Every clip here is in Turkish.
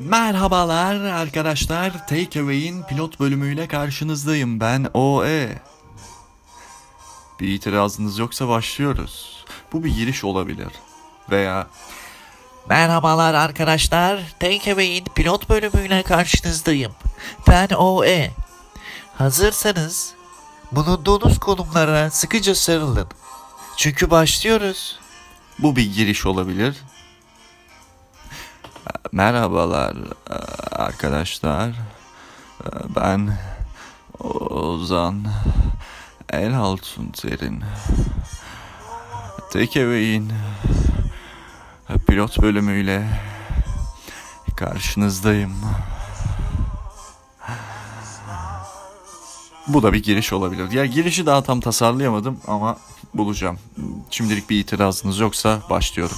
Merhabalar arkadaşlar. Takeaway'in pilot bölümüyle karşınızdayım. Ben OE. Bir itirazınız yoksa başlıyoruz. Bu bir giriş olabilir. Veya Merhabalar arkadaşlar. Takeaway'in pilot bölümüyle karşınızdayım. Ben OE. Hazırsanız bulunduğunuz konumlara sıkıca sarılın. Çünkü başlıyoruz. bu bir giriş olabilir. Merhabalar e, arkadaşlar. E, Ben Ozan El Altunter'in Takeaway'in pilot bölümüyle karşınızdayım. Bu da bir giriş olabilir. Ya girişi daha tam tasarlayamadım ama bulacağım. Şimdilik bir itirazınız yoksa başlıyorum.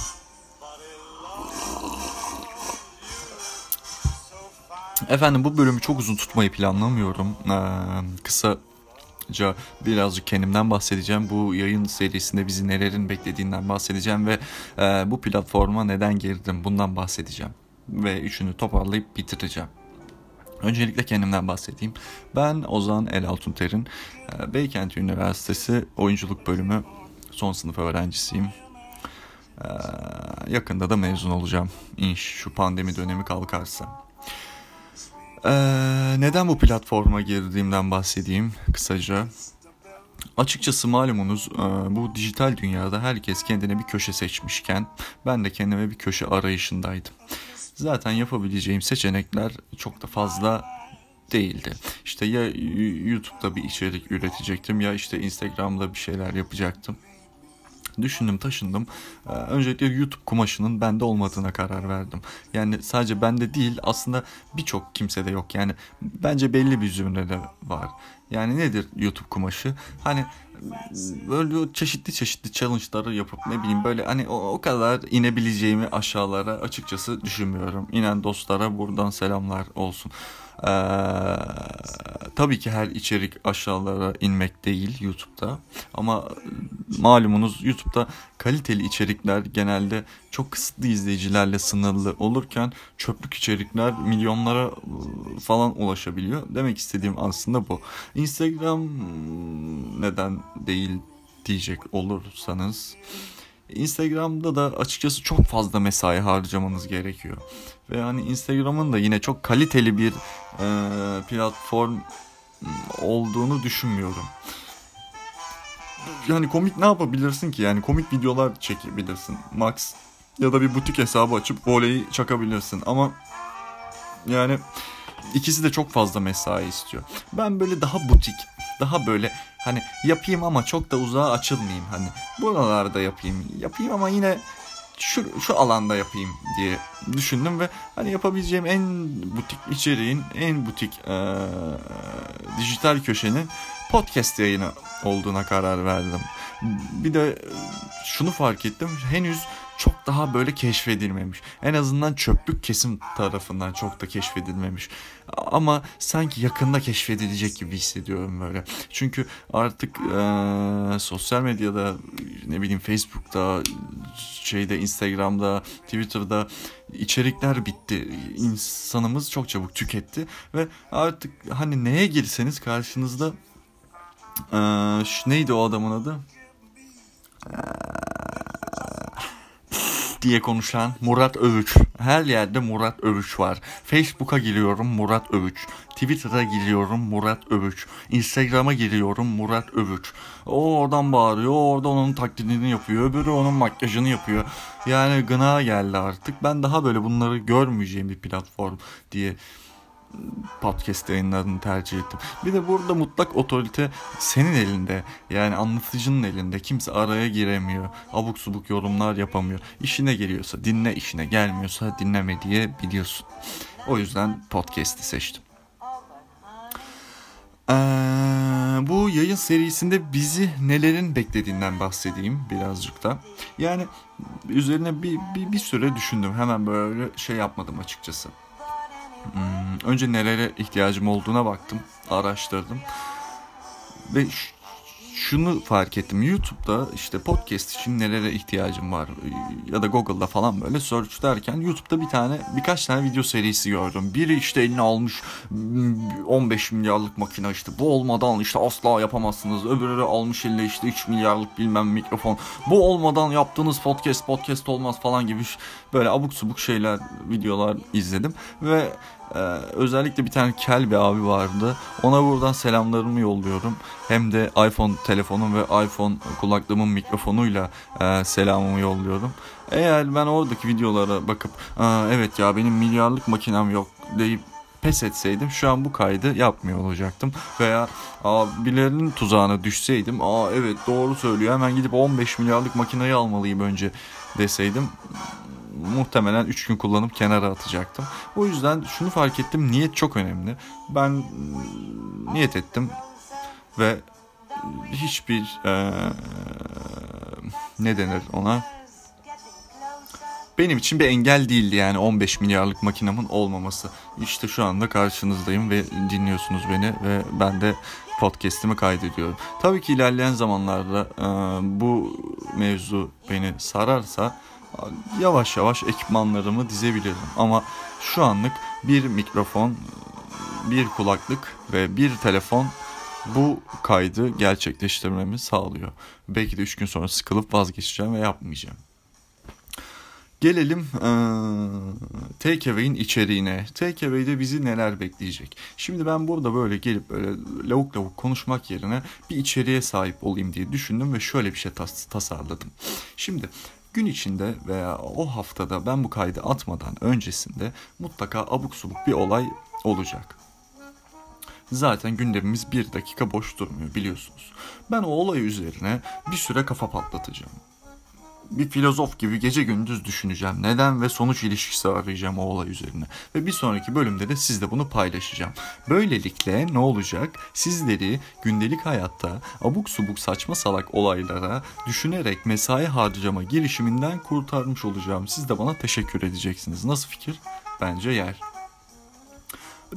Efendim bu bölümü çok uzun tutmayı planlamıyorum. Ee, kısaca birazcık kendimden bahsedeceğim. Bu yayın serisinde bizi nelerin beklediğinden bahsedeceğim ve e, bu platforma neden girdim bundan bahsedeceğim. Ve üçünü toparlayıp bitireceğim. Öncelikle kendimden bahsedeyim. Ben Ozan El Altunter'in e, Beykent Üniversitesi oyunculuk bölümü son sınıf öğrencisiyim. E, yakında da mezun olacağım. İnş şu pandemi dönemi kalkarsa. Ee, neden bu platforma girdiğimden bahsedeyim kısaca. Açıkçası malumunuz e, bu dijital dünyada herkes kendine bir köşe seçmişken ben de kendime bir köşe arayışındaydım. Zaten yapabileceğim seçenekler çok da fazla değildi. İşte ya YouTube'da bir içerik üretecektim ya işte Instagram'da bir şeyler yapacaktım. Düşündüm taşındım. Ee, öncelikle YouTube kumaşının bende olmadığına karar verdim. Yani sadece bende değil aslında birçok kimsede yok. Yani bence belli bir zümrede var. Yani nedir YouTube kumaşı? Hani böyle çeşitli çeşitli challenge'ları yapıp ne bileyim böyle hani o, o kadar inebileceğimi aşağılara açıkçası düşünmüyorum. İnen dostlara buradan selamlar olsun. Ee, tabii ki her içerik aşağılara inmek değil YouTube'da ama malumunuz YouTube'da kaliteli içerikler genelde çok kısıtlı izleyicilerle sınırlı olurken çöplük içerikler milyonlara falan ulaşabiliyor. Demek istediğim aslında bu. Instagram neden değil diyecek olursanız Instagram'da da açıkçası çok fazla mesai harcamanız gerekiyor. Ve hani Instagram'ın da yine çok kaliteli bir e, platform olduğunu düşünmüyorum. Yani komik ne yapabilirsin ki? Yani komik videolar çekebilirsin. Max ya da bir butik hesabı açıp voleyi çakabilirsin. Ama yani ikisi de çok fazla mesai istiyor. Ben böyle daha butik, daha böyle hani yapayım ama çok da uzağa açılmayayım. Hani buralarda yapayım. Yapayım ama yine şu, şu alanda yapayım diye düşündüm ve hani yapabileceğim en butik içeriğin, en butik e, dijital köşenin podcast yayını olduğuna karar verdim. Bir de şunu fark ettim. Henüz çok daha böyle keşfedilmemiş. En azından çöplük kesim tarafından çok da keşfedilmemiş. Ama sanki yakında keşfedilecek gibi hissediyorum böyle. Çünkü artık e, sosyal medyada ne bileyim Facebook'ta şeyde Instagram'da Twitter'da içerikler bitti. İnsanımız çok çabuk tüketti ve artık hani neye girseniz karşınızda e, neydi o adamın adı? Diye konuşan Murat Övüç. Her yerde Murat Övüç var. Facebook'a giriyorum Murat Övüç. Twitter'a giriyorum Murat Övüç. Instagram'a giriyorum Murat Övüç. O oradan bağırıyor, o oradan onun taklidini yapıyor, öbürü onun makyajını yapıyor. Yani gına geldi artık. Ben daha böyle bunları görmeyeceğim bir platform diye podcast yayınlarını tercih ettim. Bir de burada mutlak otorite senin elinde. Yani anlatıcının elinde. Kimse araya giremiyor. Abuk subuk yorumlar yapamıyor. İşine geliyorsa dinle, işine gelmiyorsa dinleme diye biliyorsun. O yüzden podcast'i seçtim. Ee, bu yayın serisinde bizi nelerin beklediğinden bahsedeyim birazcık da. Yani üzerine bir, bir, bir süre düşündüm. Hemen böyle şey yapmadım açıkçası. Hmm, önce nelere ihtiyacım olduğuna baktım, araştırdım. Ve şunu fark ettim. YouTube'da işte podcast için nelere ihtiyacım var ya da Google'da falan böyle search derken YouTube'da bir tane birkaç tane video serisi gördüm. Biri işte eline almış 15 milyarlık makine işte bu olmadan işte asla yapamazsınız. Öbürü almış eline işte 3 milyarlık bilmem mikrofon. Bu olmadan yaptığınız podcast podcast olmaz falan gibi böyle abuk subuk şeyler videolar izledim ve ee, özellikle bir tane kel bir abi vardı. Ona buradan selamlarımı yolluyorum. Hem de iPhone telefonum ve iPhone kulaklığımın mikrofonuyla e, selamımı yolluyorum. Eğer ben oradaki videolara bakıp evet ya benim milyarlık makinem yok deyip pes etseydim şu an bu kaydı yapmıyor olacaktım. Veya abilerinin tuzağına düşseydim aa evet doğru söylüyor hemen gidip 15 milyarlık makineyi almalıyım önce deseydim muhtemelen 3 gün kullanıp kenara atacaktım. O yüzden şunu fark ettim niyet çok önemli. Ben ıı, niyet ettim ve hiçbir ee, ne denir ona benim için bir engel değildi yani 15 milyarlık makinamın olmaması. İşte şu anda karşınızdayım ve dinliyorsunuz beni ve ben de podcast'imi kaydediyorum. Tabii ki ilerleyen zamanlarda e, bu mevzu beni sararsa yavaş yavaş ekipmanlarımı dizebilirim. Ama şu anlık bir mikrofon, bir kulaklık ve bir telefon bu kaydı gerçekleştirmemi sağlıyor. Belki de 3 gün sonra sıkılıp vazgeçeceğim ve yapmayacağım. Gelelim ee, Takeaway'in içeriğine. Takeaway'de bizi neler bekleyecek? Şimdi ben burada böyle gelip böyle lavuk lavuk konuşmak yerine bir içeriğe sahip olayım diye düşündüm ve şöyle bir şey tas- tasarladım. Şimdi gün içinde veya o haftada ben bu kaydı atmadan öncesinde mutlaka abuk subuk bir olay olacak. Zaten gündemimiz bir dakika boş durmuyor biliyorsunuz. Ben o olay üzerine bir süre kafa patlatacağım bir filozof gibi gece gündüz düşüneceğim. Neden ve sonuç ilişkisi arayacağım o olay üzerine. Ve bir sonraki bölümde de sizle bunu paylaşacağım. Böylelikle ne olacak? Sizleri gündelik hayatta abuk subuk saçma salak olaylara düşünerek mesai harcama girişiminden kurtarmış olacağım. Siz de bana teşekkür edeceksiniz. Nasıl fikir? Bence yer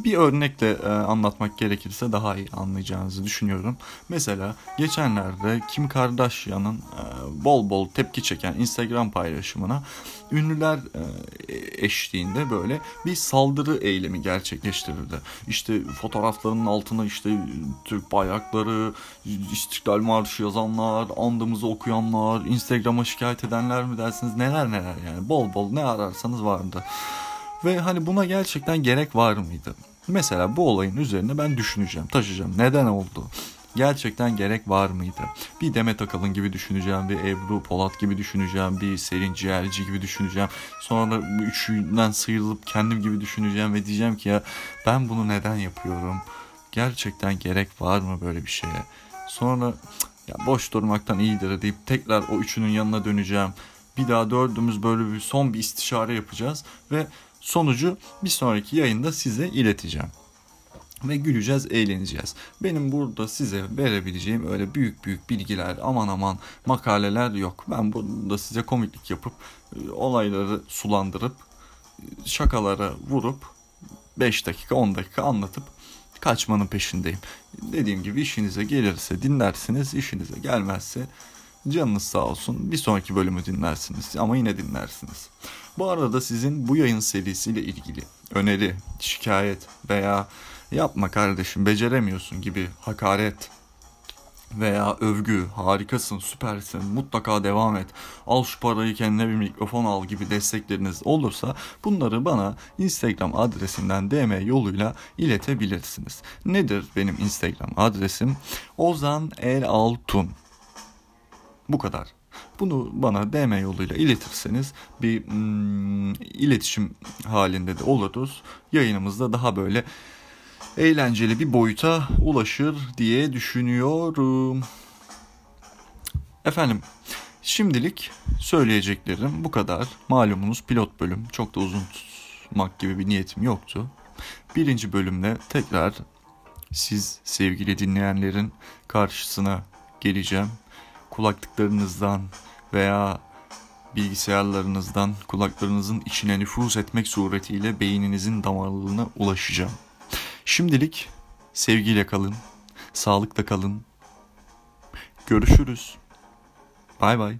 bir örnekle e, anlatmak gerekirse daha iyi anlayacağınızı düşünüyorum. Mesela geçenlerde Kim Kardashian'ın e, bol bol tepki çeken Instagram paylaşımına ünlüler e, eşliğinde böyle bir saldırı eylemi gerçekleştirildi. İşte fotoğraflarının altına işte Türk bayrakları, İstiklal Marşı yazanlar, andımızı okuyanlar, Instagram'a şikayet edenler mi dersiniz neler neler yani bol bol ne ararsanız vardı. Ve hani buna gerçekten gerek var mıydı? Mesela bu olayın üzerine ben düşüneceğim, taşıyacağım. Neden oldu? Gerçekten gerek var mıydı? Bir Demet Akalın gibi düşüneceğim, bir Ebru Polat gibi düşüneceğim, bir Selin Ciğerci gibi düşüneceğim. Sonra üçünden sıyrılıp kendim gibi düşüneceğim ve diyeceğim ki ya ben bunu neden yapıyorum? Gerçekten gerek var mı böyle bir şeye? Sonra ya boş durmaktan iyidir deyip tekrar o üçünün yanına döneceğim. Bir daha dördümüz böyle bir son bir istişare yapacağız ve Sonucu bir sonraki yayında size ileteceğim. Ve güleceğiz, eğleneceğiz. Benim burada size verebileceğim öyle büyük büyük bilgiler, aman aman makaleler yok. Ben burada size komiklik yapıp, e, olayları sulandırıp, e, şakalara vurup 5 dakika 10 dakika anlatıp kaçmanın peşindeyim. Dediğim gibi işinize gelirse dinlersiniz, işinize gelmezse canınız sağ olsun bir sonraki bölümü dinlersiniz ama yine dinlersiniz. Bu arada sizin bu yayın serisiyle ilgili öneri, şikayet veya yapma kardeşim beceremiyorsun gibi hakaret veya övgü, harikasın, süpersin, mutlaka devam et, al şu parayı kendine bir mikrofon al gibi destekleriniz olursa bunları bana Instagram adresinden DM yoluyla iletebilirsiniz. Nedir benim Instagram adresim? Ozan El Altun. Bu kadar. Bunu bana DM yoluyla iletirseniz bir mm, iletişim halinde de oluruz. Yayınımızda daha böyle eğlenceli bir boyuta ulaşır diye düşünüyorum. Efendim şimdilik söyleyeceklerim bu kadar. Malumunuz pilot bölüm çok da uzun tutmak gibi bir niyetim yoktu. Birinci bölümde tekrar siz sevgili dinleyenlerin karşısına geleceğim kulaklıklarınızdan veya bilgisayarlarınızdan kulaklarınızın içine nüfuz etmek suretiyle beyninizin damarlarına ulaşacağım. Şimdilik sevgiyle kalın, sağlıkla kalın, Görüşürüz. Bay bay.